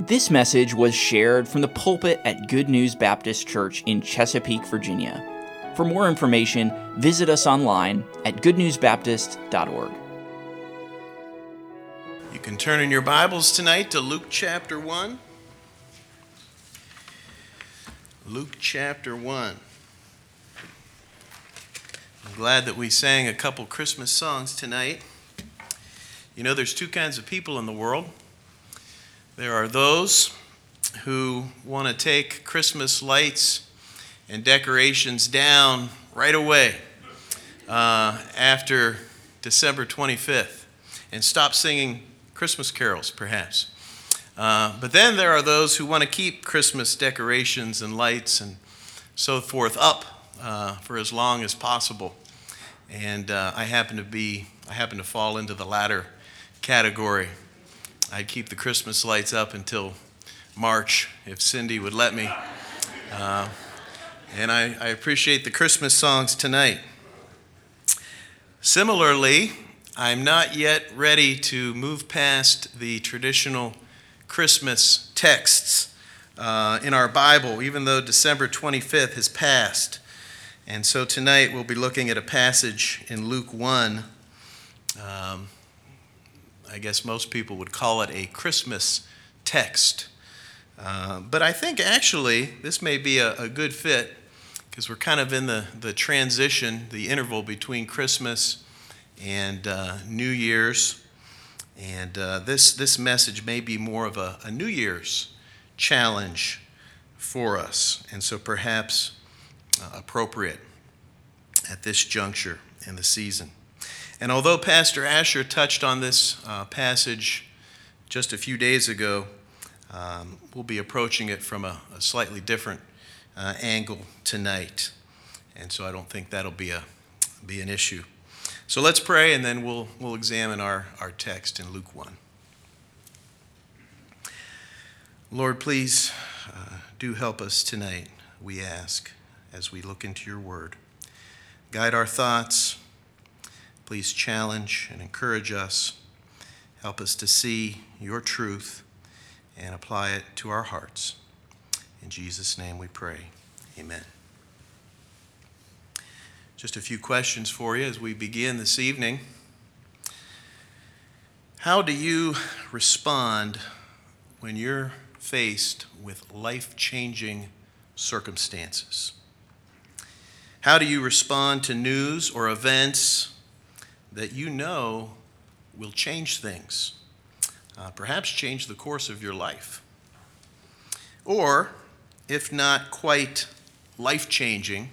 This message was shared from the pulpit at Good News Baptist Church in Chesapeake, Virginia. For more information, visit us online at goodnewsbaptist.org. You can turn in your Bibles tonight to Luke chapter 1. Luke chapter 1. I'm glad that we sang a couple Christmas songs tonight. You know, there's two kinds of people in the world. There are those who want to take Christmas lights and decorations down right away uh, after December 25th and stop singing Christmas carols, perhaps. Uh, but then there are those who want to keep Christmas decorations and lights and so forth up uh, for as long as possible. And uh, I happen to be, I happen to fall into the latter category. I'd keep the Christmas lights up until March if Cindy would let me. Uh, and I, I appreciate the Christmas songs tonight. Similarly, I'm not yet ready to move past the traditional Christmas texts uh, in our Bible, even though December 25th has passed. And so tonight we'll be looking at a passage in Luke 1. Um, I guess most people would call it a Christmas text. Uh, but I think actually this may be a, a good fit because we're kind of in the, the transition, the interval between Christmas and uh, New Year's. And uh, this, this message may be more of a, a New Year's challenge for us, and so perhaps uh, appropriate at this juncture in the season. And although Pastor Asher touched on this uh, passage just a few days ago, um, we'll be approaching it from a, a slightly different uh, angle tonight. And so I don't think that'll be, a, be an issue. So let's pray and then we'll, we'll examine our, our text in Luke 1. Lord, please uh, do help us tonight, we ask, as we look into your word. Guide our thoughts Please challenge and encourage us. Help us to see your truth and apply it to our hearts. In Jesus' name we pray. Amen. Just a few questions for you as we begin this evening. How do you respond when you're faced with life changing circumstances? How do you respond to news or events that you know will change things, uh, perhaps change the course of your life. Or, if not quite life changing,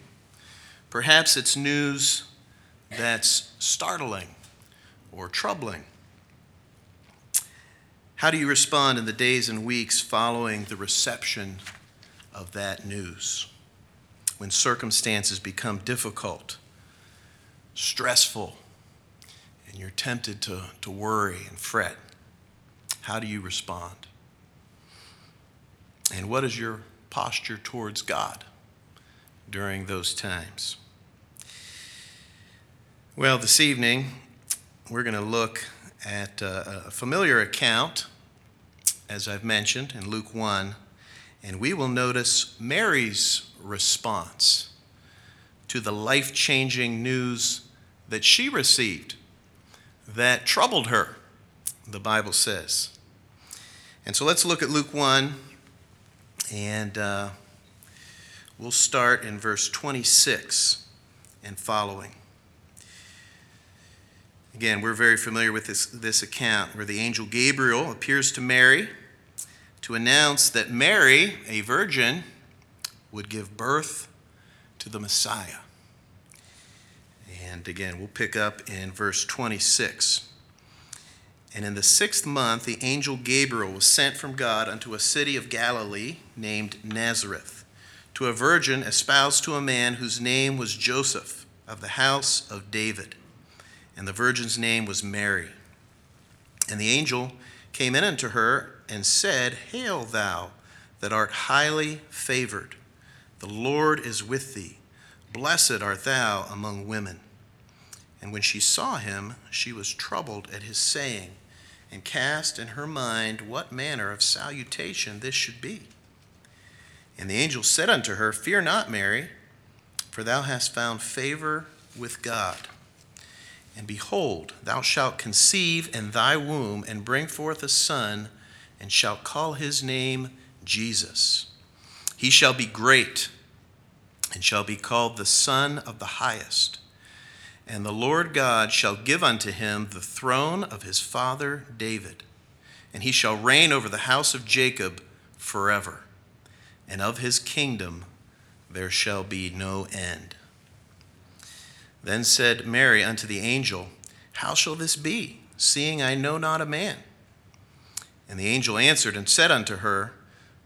perhaps it's news that's startling or troubling. How do you respond in the days and weeks following the reception of that news? When circumstances become difficult, stressful, and you're tempted to, to worry and fret, how do you respond? And what is your posture towards God during those times? Well, this evening, we're going to look at uh, a familiar account, as I've mentioned, in Luke 1, and we will notice Mary's response to the life changing news that she received that troubled her, the Bible says. And so let's look at Luke 1, and uh, we'll start in verse 26 and following. Again, we're very familiar with this, this account where the angel Gabriel appears to Mary to announce that Mary, a virgin, would give birth to the Messiah. And again, we'll pick up in verse 26. And in the sixth month, the angel Gabriel was sent from God unto a city of Galilee named Nazareth, to a virgin espoused to a man whose name was Joseph, of the house of David. And the virgin's name was Mary. And the angel came in unto her and said, Hail, thou that art highly favored. The Lord is with thee. Blessed art thou among women. And when she saw him, she was troubled at his saying and cast in her mind what manner of salutation this should be. And the angel said unto her, Fear not, Mary, for thou hast found favor with God. And behold, thou shalt conceive in thy womb and bring forth a son, and shalt call his name Jesus. He shall be great, and shall be called the Son of the Highest. And the Lord God shall give unto him the throne of his father David, and he shall reign over the house of Jacob forever, and of his kingdom there shall be no end. Then said Mary unto the angel, How shall this be, seeing I know not a man? And the angel answered and said unto her,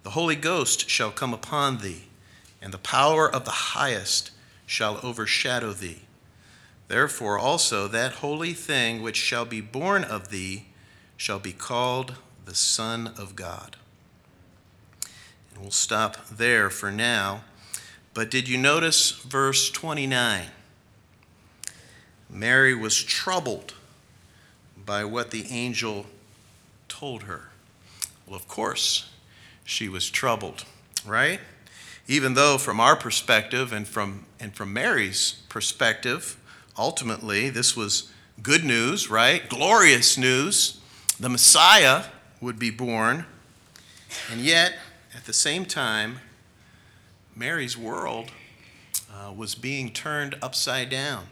The Holy Ghost shall come upon thee, and the power of the highest shall overshadow thee. Therefore also that holy thing which shall be born of thee shall be called the Son of God. And we'll stop there for now. But did you notice verse 29? Mary was troubled by what the angel told her. Well, of course, she was troubled, right? Even though, from our perspective and from, and from Mary's perspective, ultimately, this was good news, right? Glorious news. The Messiah would be born. And yet, at the same time, Mary's world uh, was being turned upside down.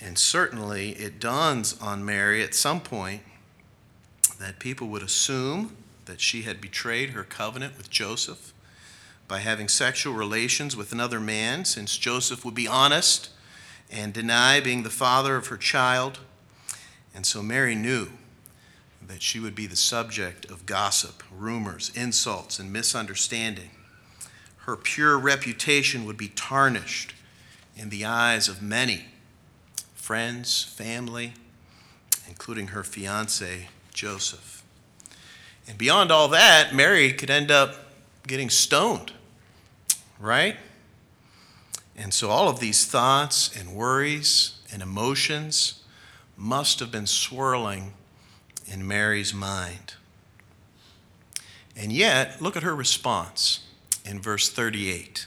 And certainly, it dawns on Mary at some point that people would assume that she had betrayed her covenant with Joseph by having sexual relations with another man, since Joseph would be honest and deny being the father of her child. And so Mary knew that she would be the subject of gossip, rumors, insults, and misunderstanding. Her pure reputation would be tarnished in the eyes of many friends, family, including her fiance, Joseph. And beyond all that, Mary could end up getting stoned, right? And so all of these thoughts and worries and emotions must have been swirling in Mary's mind. And yet, look at her response in verse 38.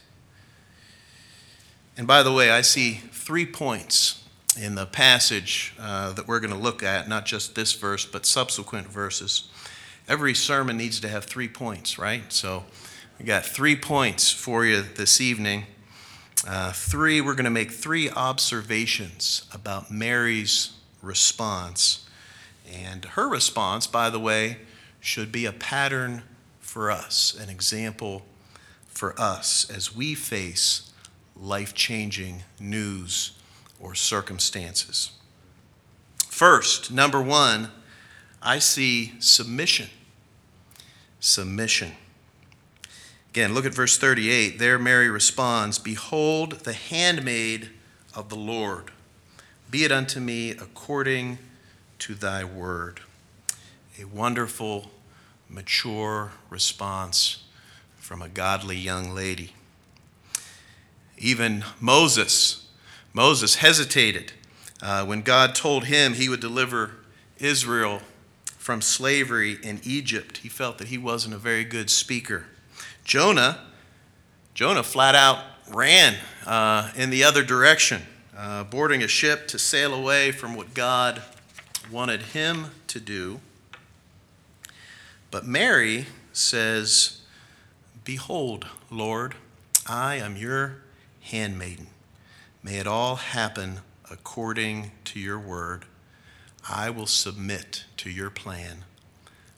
And by the way, I see three points in the passage uh, that we're going to look at, not just this verse, but subsequent verses. Every sermon needs to have three points, right? So we got three points for you this evening. Uh, three, we're going to make three observations about Mary's response. And her response, by the way, should be a pattern for us, an example for us as we face life changing news or circumstances. First, number one, I see submission. Submission. Again, look at verse 38. There Mary responds Behold, the handmaid of the Lord. Be it unto me according to thy word. A wonderful, mature response from a godly young lady. Even Moses, Moses hesitated uh, when God told him he would deliver Israel from slavery in Egypt. He felt that he wasn't a very good speaker. Jonah, Jonah flat out ran uh, in the other direction, uh, boarding a ship to sail away from what God wanted him to do. But Mary says, Behold, Lord, I am your handmaiden. May it all happen according to your word. I will submit to your plan.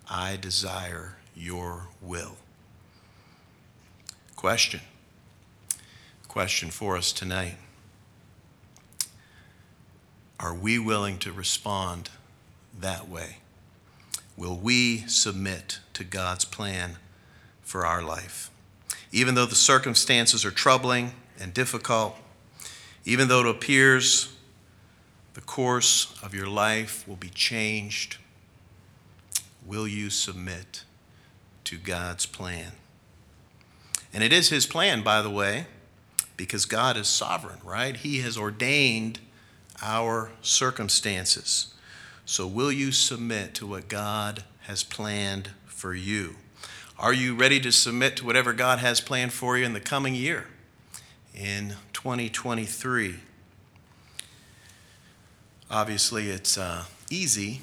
I desire your will. Question. Question for us tonight. Are we willing to respond that way? Will we submit to God's plan for our life? Even though the circumstances are troubling and difficult, even though it appears the course of your life will be changed, will you submit to God's plan? And it is his plan, by the way, because God is sovereign, right? He has ordained our circumstances. So, will you submit to what God has planned for you? Are you ready to submit to whatever God has planned for you in the coming year, in 2023? Obviously, it's uh, easy,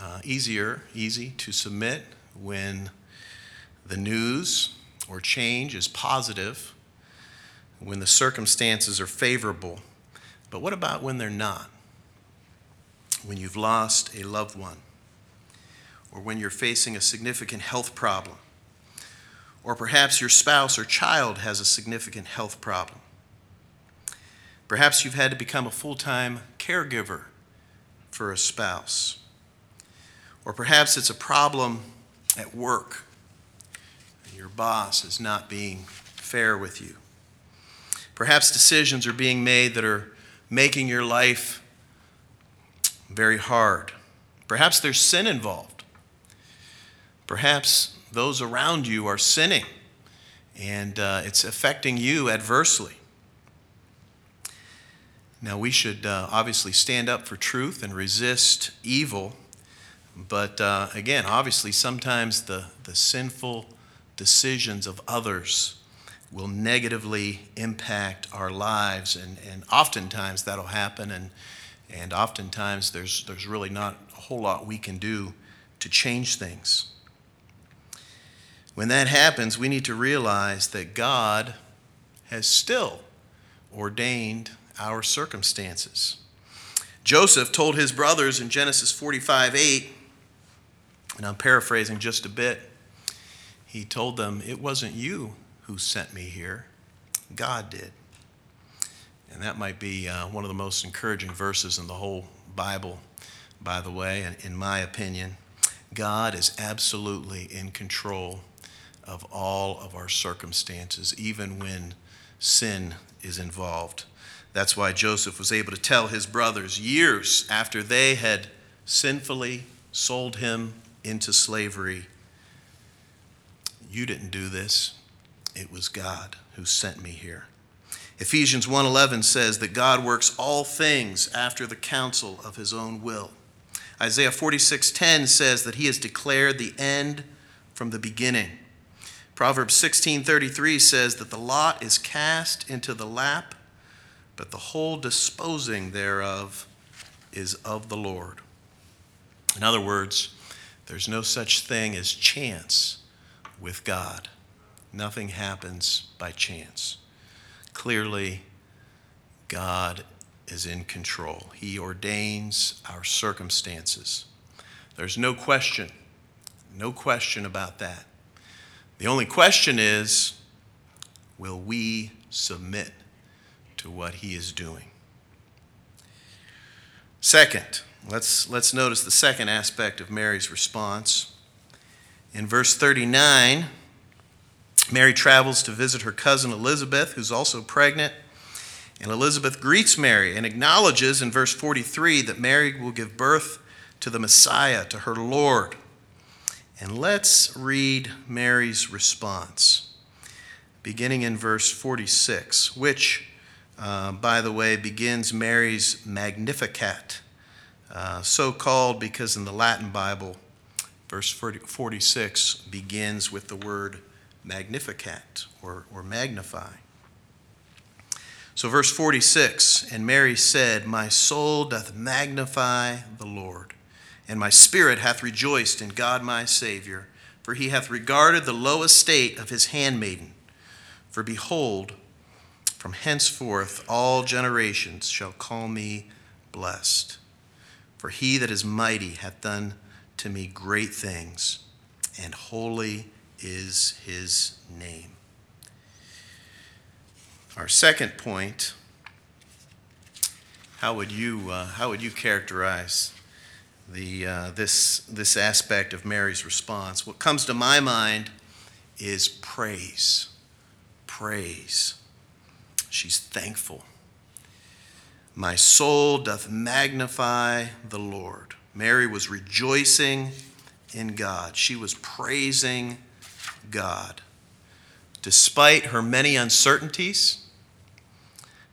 uh, easier, easy to submit when the news or change is positive, when the circumstances are favorable. But what about when they're not? When you've lost a loved one, or when you're facing a significant health problem, or perhaps your spouse or child has a significant health problem. Perhaps you've had to become a full time caregiver for a spouse. Or perhaps it's a problem at work. Your boss is not being fair with you. Perhaps decisions are being made that are making your life very hard. Perhaps there's sin involved. Perhaps those around you are sinning and uh, it's affecting you adversely. Now, we should uh, obviously stand up for truth and resist evil, but uh, again, obviously, sometimes the, the sinful decisions of others will negatively impact our lives, and, and oftentimes that'll happen, and, and oftentimes there's, there's really not a whole lot we can do to change things. When that happens, we need to realize that God has still ordained our circumstances. Joseph told his brothers in Genesis 45 8, and I'm paraphrasing just a bit, he told them, It wasn't you who sent me here, God did. And that might be uh, one of the most encouraging verses in the whole Bible, by the way, and in my opinion. God is absolutely in control of all of our circumstances, even when sin is involved. That's why Joseph was able to tell his brothers years after they had sinfully sold him into slavery You didn't do this, it was God who sent me here. Ephesians 1:11 says that God works all things after the counsel of his own will. Isaiah 46:10 says that he has declared the end from the beginning. Proverbs 16:33 says that the lot is cast into the lap but the whole disposing thereof is of the Lord. In other words, there's no such thing as chance with God. Nothing happens by chance. Clearly, God is in control. He ordains our circumstances. There's no question, no question about that. The only question is will we submit to what he is doing. Second, let's, let's notice the second aspect of Mary's response. In verse 39, Mary travels to visit her cousin Elizabeth, who's also pregnant. And Elizabeth greets Mary and acknowledges in verse 43 that Mary will give birth to the Messiah, to her Lord. And let's read Mary's response, beginning in verse 46, which uh, by the way, begins Mary's Magnificat, uh, so called because in the Latin Bible, verse 40, 46 begins with the word Magnificat or, or magnify. So, verse 46 And Mary said, My soul doth magnify the Lord, and my spirit hath rejoiced in God my Savior, for he hath regarded the low estate of his handmaiden. For behold, from henceforth, all generations shall call me blessed. For he that is mighty hath done to me great things, and holy is his name. Our second point how would you, uh, how would you characterize the, uh, this, this aspect of Mary's response? What comes to my mind is praise. Praise. She's thankful. My soul doth magnify the Lord. Mary was rejoicing in God. She was praising God. Despite her many uncertainties,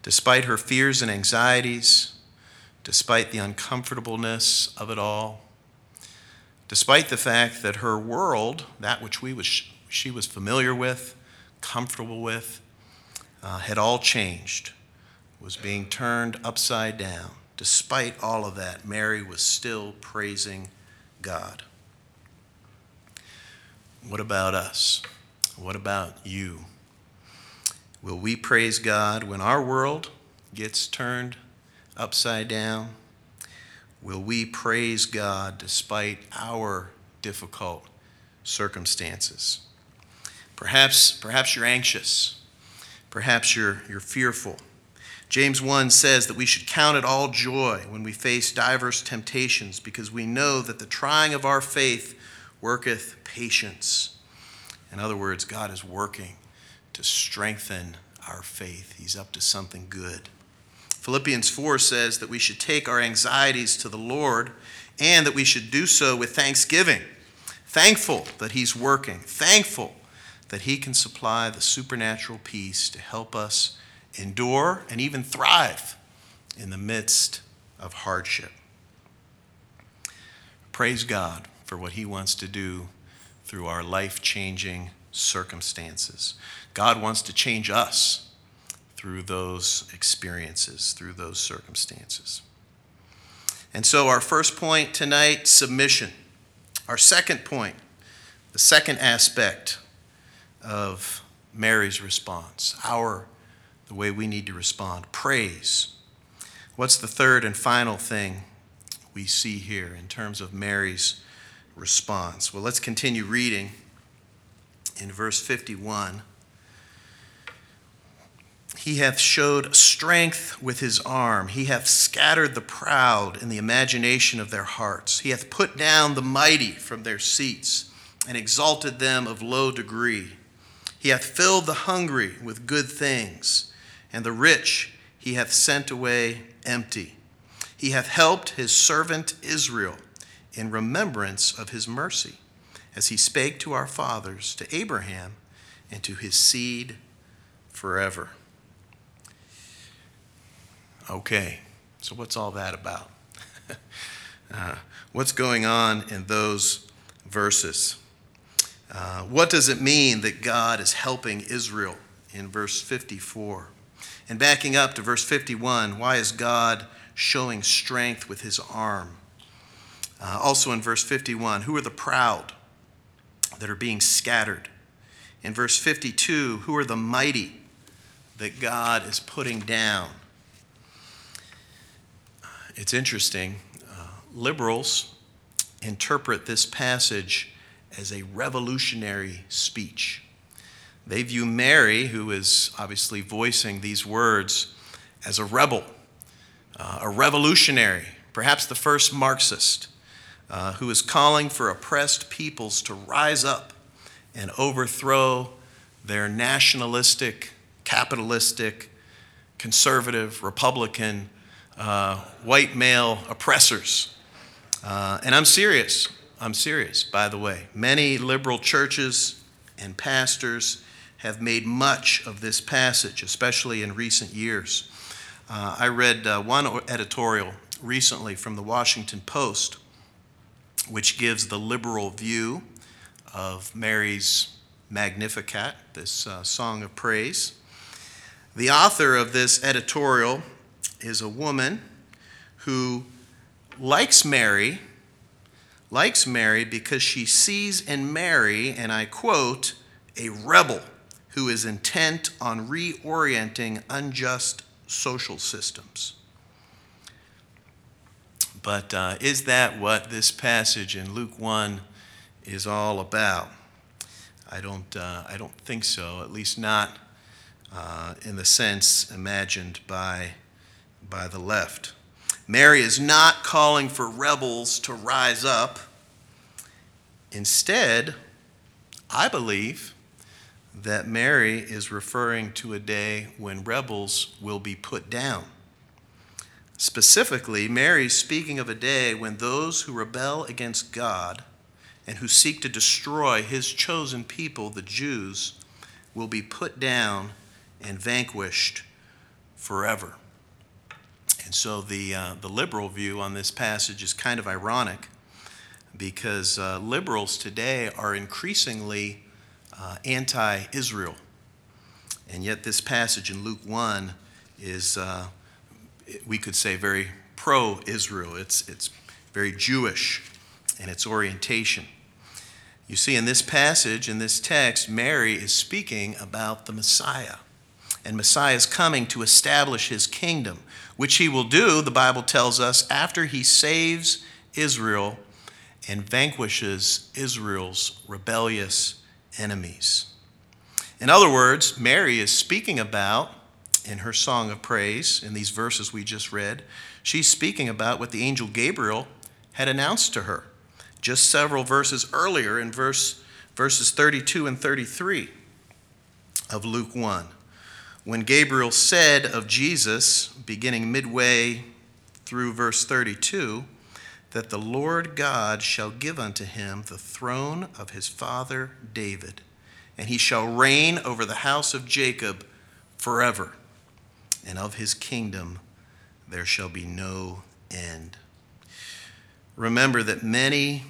despite her fears and anxieties, despite the uncomfortableness of it all, despite the fact that her world, that which we was, she was familiar with, comfortable with, uh, had all changed, was being turned upside down. Despite all of that, Mary was still praising God. What about us? What about you? Will we praise God when our world gets turned upside down? Will we praise God despite our difficult circumstances? Perhaps, perhaps you're anxious. Perhaps you're, you're fearful. James 1 says that we should count it all joy when we face diverse temptations because we know that the trying of our faith worketh patience. In other words, God is working to strengthen our faith. He's up to something good. Philippians 4 says that we should take our anxieties to the Lord and that we should do so with thanksgiving. Thankful that He's working, thankful that He can supply the supernatural peace to help us endure and even thrive in the midst of hardship. Praise God for what He wants to do through our life changing circumstances. God wants to change us through those experiences, through those circumstances. And so, our first point tonight submission. Our second point, the second aspect of Mary's response, our the way we need to respond, praise. What's the third and final thing we see here in terms of Mary's response? Well, let's continue reading in verse 51. He hath showed strength with his arm. He hath scattered the proud in the imagination of their hearts. He hath put down the mighty from their seats and exalted them of low degree. He hath filled the hungry with good things, and the rich he hath sent away empty. He hath helped his servant Israel in remembrance of his mercy, as he spake to our fathers, to Abraham, and to his seed forever. Okay, so what's all that about? uh, what's going on in those verses? Uh, what does it mean that God is helping Israel in verse 54? And backing up to verse 51, why is God showing strength with his arm? Uh, also in verse 51, who are the proud that are being scattered? In verse 52, who are the mighty that God is putting down? It's interesting. Uh, liberals interpret this passage as a revolutionary speech. They view Mary, who is obviously voicing these words, as a rebel, uh, a revolutionary, perhaps the first Marxist, uh, who is calling for oppressed peoples to rise up and overthrow their nationalistic, capitalistic, conservative, Republican uh, white male oppressors. Uh, and I'm serious. I'm serious, by the way. Many liberal churches and pastors have made much of this passage, especially in recent years. Uh, I read uh, one editorial recently from the Washington Post, which gives the liberal view of Mary's Magnificat, this uh, song of praise. The author of this editorial is a woman who likes Mary, likes Mary because she sees in Mary, and I quote, a rebel who is intent on reorienting unjust social systems. But uh, is that what this passage in Luke 1 is all about? I don't, uh, I don't think so, at least not uh, in the sense imagined by by the left. Mary is not calling for rebels to rise up. Instead, I believe that Mary is referring to a day when rebels will be put down. Specifically, Mary is speaking of a day when those who rebel against God and who seek to destroy his chosen people, the Jews, will be put down and vanquished forever. And so the, uh, the liberal view on this passage is kind of ironic because uh, liberals today are increasingly uh, anti Israel. And yet, this passage in Luke 1 is, uh, we could say, very pro Israel. It's, it's very Jewish in its orientation. You see, in this passage, in this text, Mary is speaking about the Messiah. And Messiah is coming to establish his kingdom, which he will do, the Bible tells us, after he saves Israel and vanquishes Israel's rebellious enemies. In other words, Mary is speaking about, in her song of praise, in these verses we just read, she's speaking about what the angel Gabriel had announced to her just several verses earlier in verse, verses 32 and 33 of Luke 1. When Gabriel said of Jesus, beginning midway through verse 32, that the Lord God shall give unto him the throne of his father David, and he shall reign over the house of Jacob forever, and of his kingdom there shall be no end. Remember that many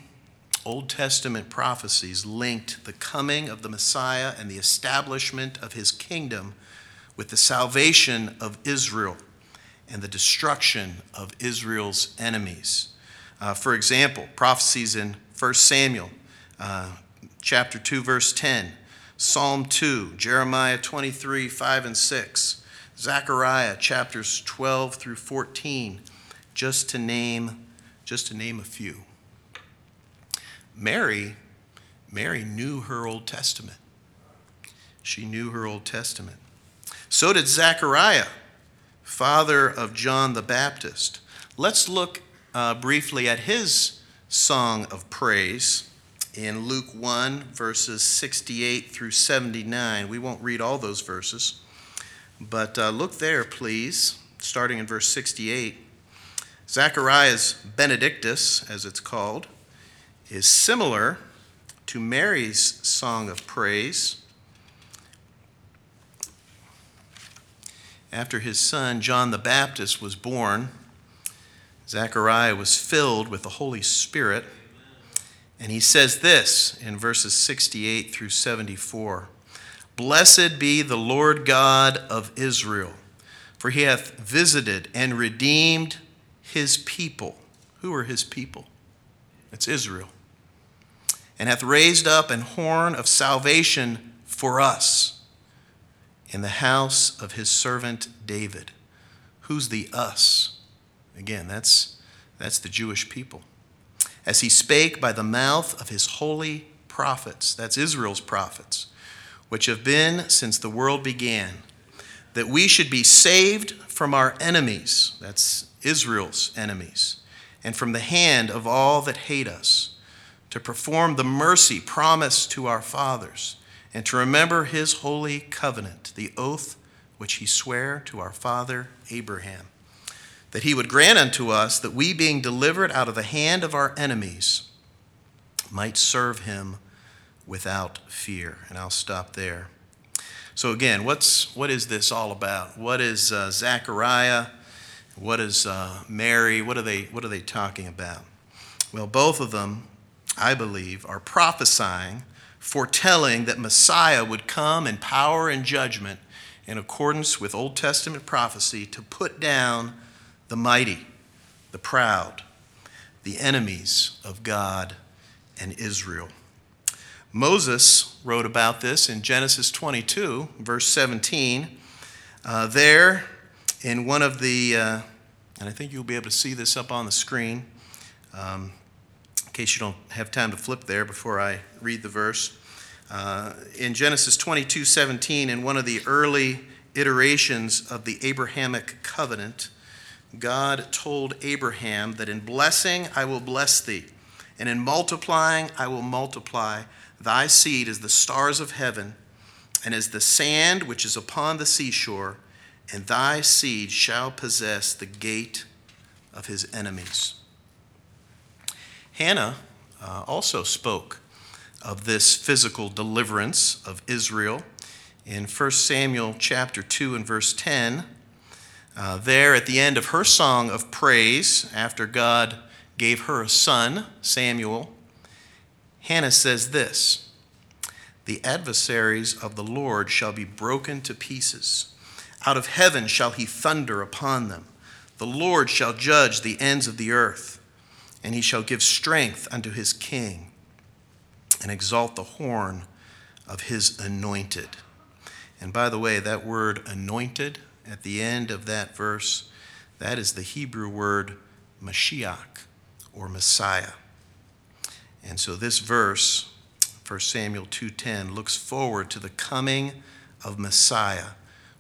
Old Testament prophecies linked the coming of the Messiah and the establishment of his kingdom with the salvation of Israel and the destruction of Israel's enemies. Uh, for example, prophecies in 1 Samuel uh, chapter 2, verse 10, Psalm 2, Jeremiah 23, 5 and 6, Zechariah chapters 12 through 14, just to name, just to name a few. Mary, Mary knew her Old Testament. She knew her Old Testament. So did Zechariah, father of John the Baptist. Let's look uh, briefly at his song of praise in Luke 1, verses 68 through 79. We won't read all those verses, but uh, look there, please, starting in verse 68. Zechariah's Benedictus, as it's called, is similar to Mary's song of praise. After his son John the Baptist was born, Zechariah was filled with the Holy Spirit. And he says this in verses 68 through 74 Blessed be the Lord God of Israel, for he hath visited and redeemed his people. Who are his people? It's Israel. And hath raised up an horn of salvation for us in the house of his servant David. Who's the us? Again, that's, that's the Jewish people. As he spake by the mouth of his holy prophets, that's Israel's prophets, which have been since the world began, that we should be saved from our enemies, that's Israel's enemies, and from the hand of all that hate us, to perform the mercy promised to our fathers, and to remember his holy covenant, the oath which he sware to our father Abraham that he would grant unto us that we, being delivered out of the hand of our enemies, might serve him without fear. And I'll stop there. So, again, what's, what is this all about? What is uh, Zechariah? What is uh, Mary? What are, they, what are they talking about? Well, both of them, I believe, are prophesying, foretelling that Messiah would come in power and judgment in accordance with Old Testament prophecy to put down the mighty, the proud, the enemies of God and Israel. Moses wrote about this in Genesis 22, verse 17. Uh, there, in one of the, uh, and I think you'll be able to see this up on the screen, um, in case you don't have time to flip there before I read the verse. Uh, in Genesis 22 17, in one of the early iterations of the Abrahamic covenant, God told Abraham that in blessing I will bless thee, and in multiplying I will multiply thy seed as the stars of heaven, and as the sand which is upon the seashore, and thy seed shall possess the gate of his enemies. Hannah uh, also spoke of this physical deliverance of Israel in 1 Samuel chapter 2 and verse 10 uh, there at the end of her song of praise, after God gave her a son, Samuel, Hannah says this The adversaries of the Lord shall be broken to pieces. Out of heaven shall he thunder upon them. The Lord shall judge the ends of the earth, and he shall give strength unto his king and exalt the horn of his anointed. And by the way, that word anointed at the end of that verse, that is the Hebrew word Mashiach or Messiah. And so this verse, 1 Samuel 2:10, looks forward to the coming of Messiah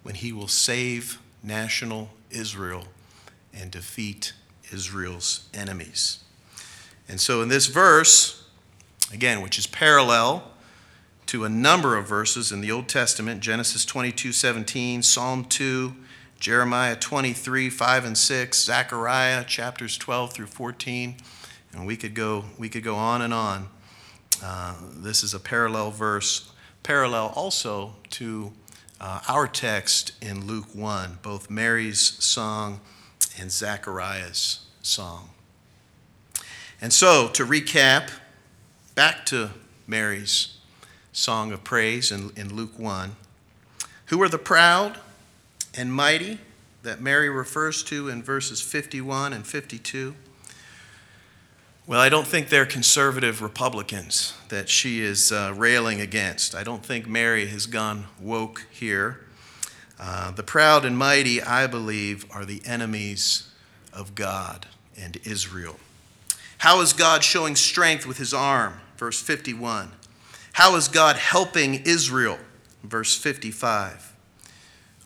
when he will save national Israel and defeat Israel's enemies. And so in this verse, again, which is parallel to a number of verses in the Old Testament Genesis 22 17, Psalm 2, Jeremiah 23 5 and 6, Zechariah chapters 12 through 14. And we could go, we could go on and on. Uh, this is a parallel verse, parallel also to uh, our text in Luke 1, both Mary's song and Zechariah's song. And so, to recap, back to Mary's song of praise in, in Luke 1. Who are the proud and mighty that Mary refers to in verses 51 and 52? Well, I don't think they're conservative Republicans that she is uh, railing against. I don't think Mary has gone woke here. Uh, the proud and mighty, I believe, are the enemies of God and Israel. How is God showing strength with his arm? Verse 51. How is God helping Israel? Verse 55.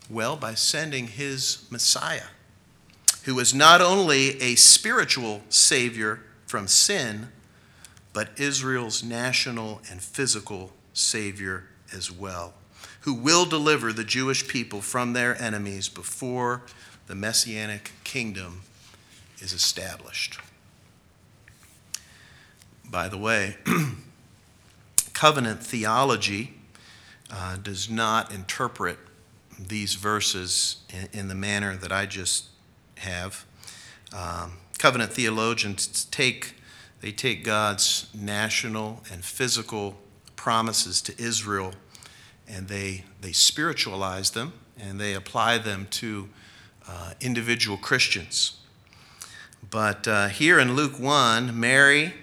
Well, by sending his Messiah, who is not only a spiritual Savior from sin, but Israel's national and physical Savior as well, who will deliver the Jewish people from their enemies before the Messianic kingdom is established. By the way, covenant theology uh, does not interpret these verses in, in, the manner that I just have. Um, covenant theologians take they take God's national and physical promises to Israel and they they spiritualize them and they apply them to uh, individual Christians. But uh, here in Luke 1, Mary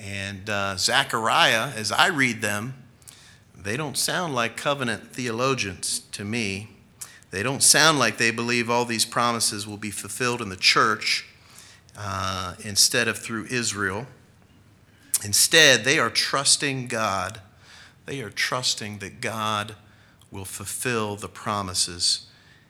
and uh, Zechariah, as I read them, they don't sound like covenant theologians to me. They don't sound like they believe all these promises will be fulfilled in the church uh, instead of through Israel. Instead, they are trusting God. They are trusting that God will fulfill the promises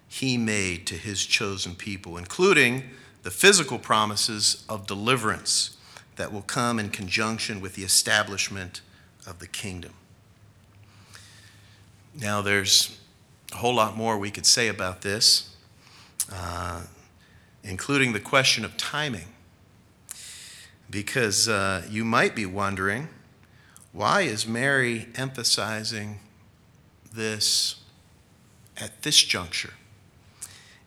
He made to His chosen people, including the physical promises of deliverance that will come in conjunction with the establishment of the kingdom. Now, there's a whole lot more we could say about this. Uh, including the question of timing. Because uh, you might be wondering why is Mary emphasizing this at this juncture?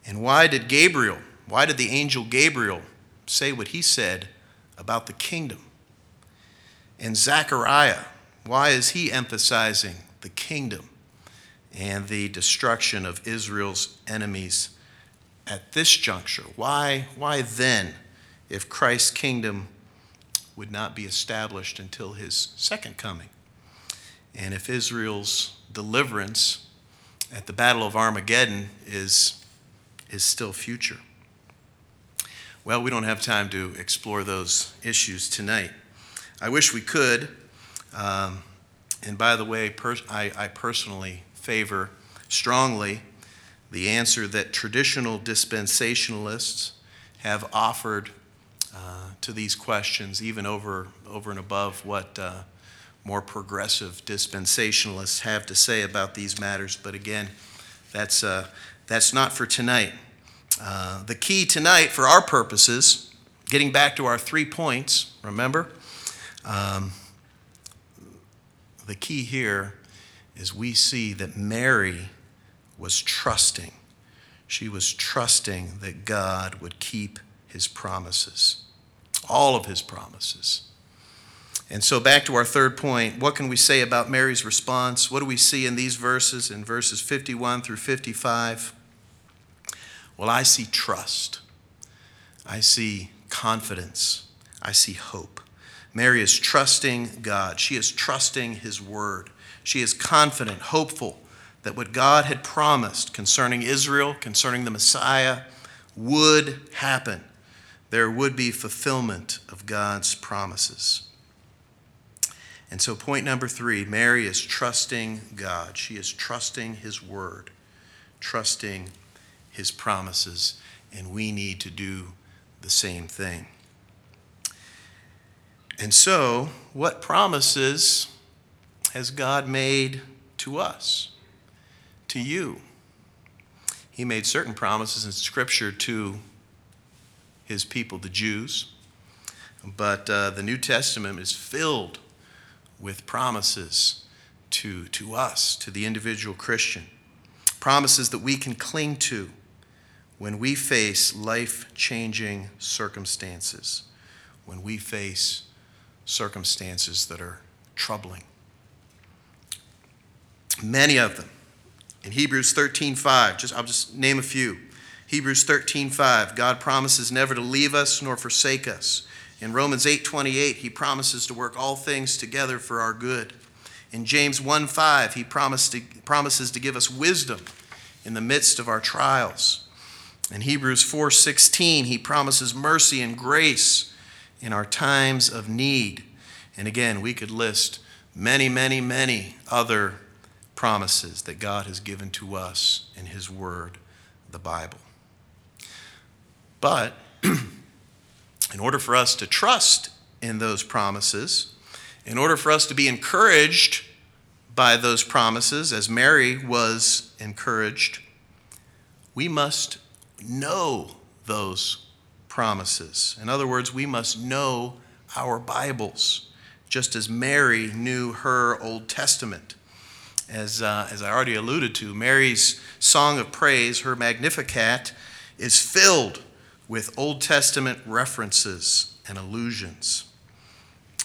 And why did Gabriel, why did the angel Gabriel say what he said about the kingdom? And Zechariah, why is he emphasizing the kingdom and the destruction of Israel's enemies at this juncture? Why, why then, if Christ's kingdom would not be established until his second coming? And if Israel's deliverance at the Battle of Armageddon is, is still future? Well, we don't have time to explore those issues tonight. I wish we could. Um, and by the way, per- I, I personally favor strongly the answer that traditional dispensationalists have offered uh, to these questions, even over, over and above what uh, more progressive dispensationalists have to say about these matters. But again, that's, uh, that's not for tonight. Uh, the key tonight, for our purposes, getting back to our three points, remember? Um, the key here is we see that Mary was trusting. She was trusting that God would keep his promises, all of his promises. And so, back to our third point, what can we say about Mary's response? What do we see in these verses, in verses 51 through 55? Well, I see trust, I see confidence, I see hope. Mary is trusting God, she is trusting His word. She is confident, hopeful that what God had promised concerning Israel, concerning the Messiah, would happen. There would be fulfillment of God's promises. And so, point number three Mary is trusting God. She is trusting His word, trusting His promises, and we need to do the same thing. And so, what promises has God made to us, to you? He made certain promises in Scripture to His people, the Jews, but uh, the New Testament is filled with promises to, to us, to the individual Christian. Promises that we can cling to when we face life changing circumstances, when we face circumstances that are troubling. Many of them. In Hebrews 13:5, just I'll just name a few. Hebrews 13:5, God promises never to leave us nor forsake us. In Romans 8:28, he promises to work all things together for our good. In James 1:5, he to, promises to give us wisdom in the midst of our trials. In Hebrews 4:16, he promises mercy and grace in our times of need. And again, we could list many, many, many other promises that God has given to us in his word, the Bible. But in order for us to trust in those promises, in order for us to be encouraged by those promises, as Mary was encouraged, we must know those promises. In other words, we must know our Bibles, just as Mary knew her Old Testament. As, uh, as I already alluded to, Mary's song of praise, her Magnificat, is filled with Old Testament references and allusions.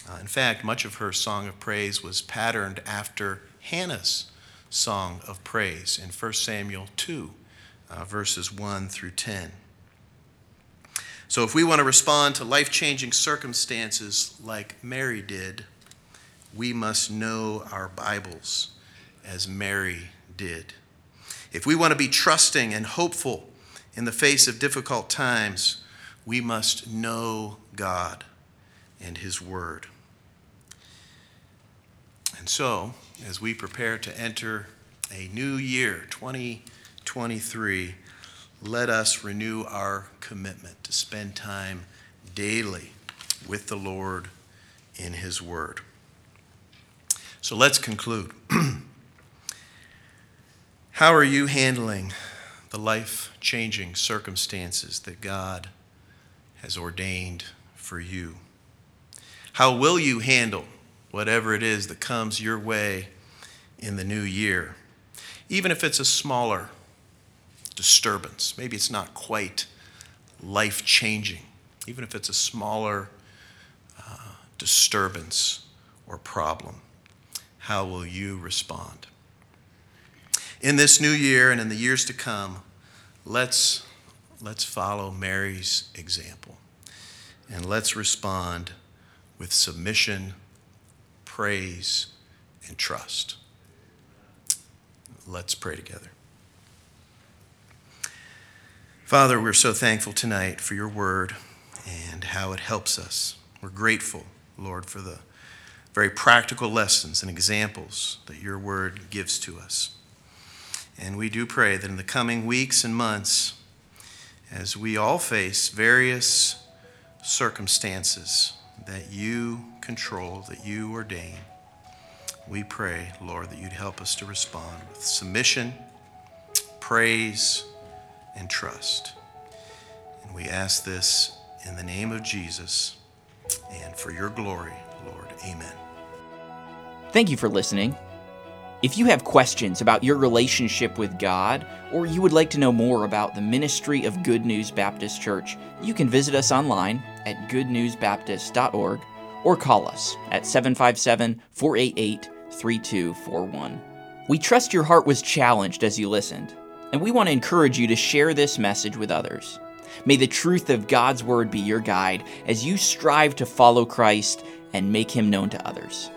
Uh, in fact, much of her song of praise was patterned after Hannah's song of praise in 1 Samuel 2, uh, verses 1 through 10. So, if we want to respond to life changing circumstances like Mary did, we must know our Bibles as Mary did. If we want to be trusting and hopeful in the face of difficult times, we must know God and His Word. And so, as we prepare to enter a new year, 2023, let us renew our commitment to spend time daily with the Lord in His Word. So let's conclude. How are you handling the life changing circumstances that God has ordained for you? How will you handle whatever it is that comes your way in the new year? Even if it's a smaller disturbance, maybe it's not quite life changing, even if it's a smaller uh, disturbance or problem, how will you respond? in this new year and in the years to come, let's, let's follow Mary's example and let's respond with submission, praise, and trust. Let's pray together. Father, we're so thankful tonight for your word and how it helps us. We're grateful, Lord, for the very practical lessons and examples that your word gives to us. And we do pray that in the coming weeks and months, as we all face various circumstances that you control, that you ordain, we pray, Lord, that you'd help us to respond with submission, praise, and trust. And we ask this in the name of Jesus and for your glory, Lord. Amen. Thank you for listening. If you have questions about your relationship with God, or you would like to know more about the ministry of Good News Baptist Church, you can visit us online at goodnewsbaptist.org or call us at 757 488 3241. We trust your heart was challenged as you listened, and we want to encourage you to share this message with others. May the truth of God's Word be your guide as you strive to follow Christ and make Him known to others.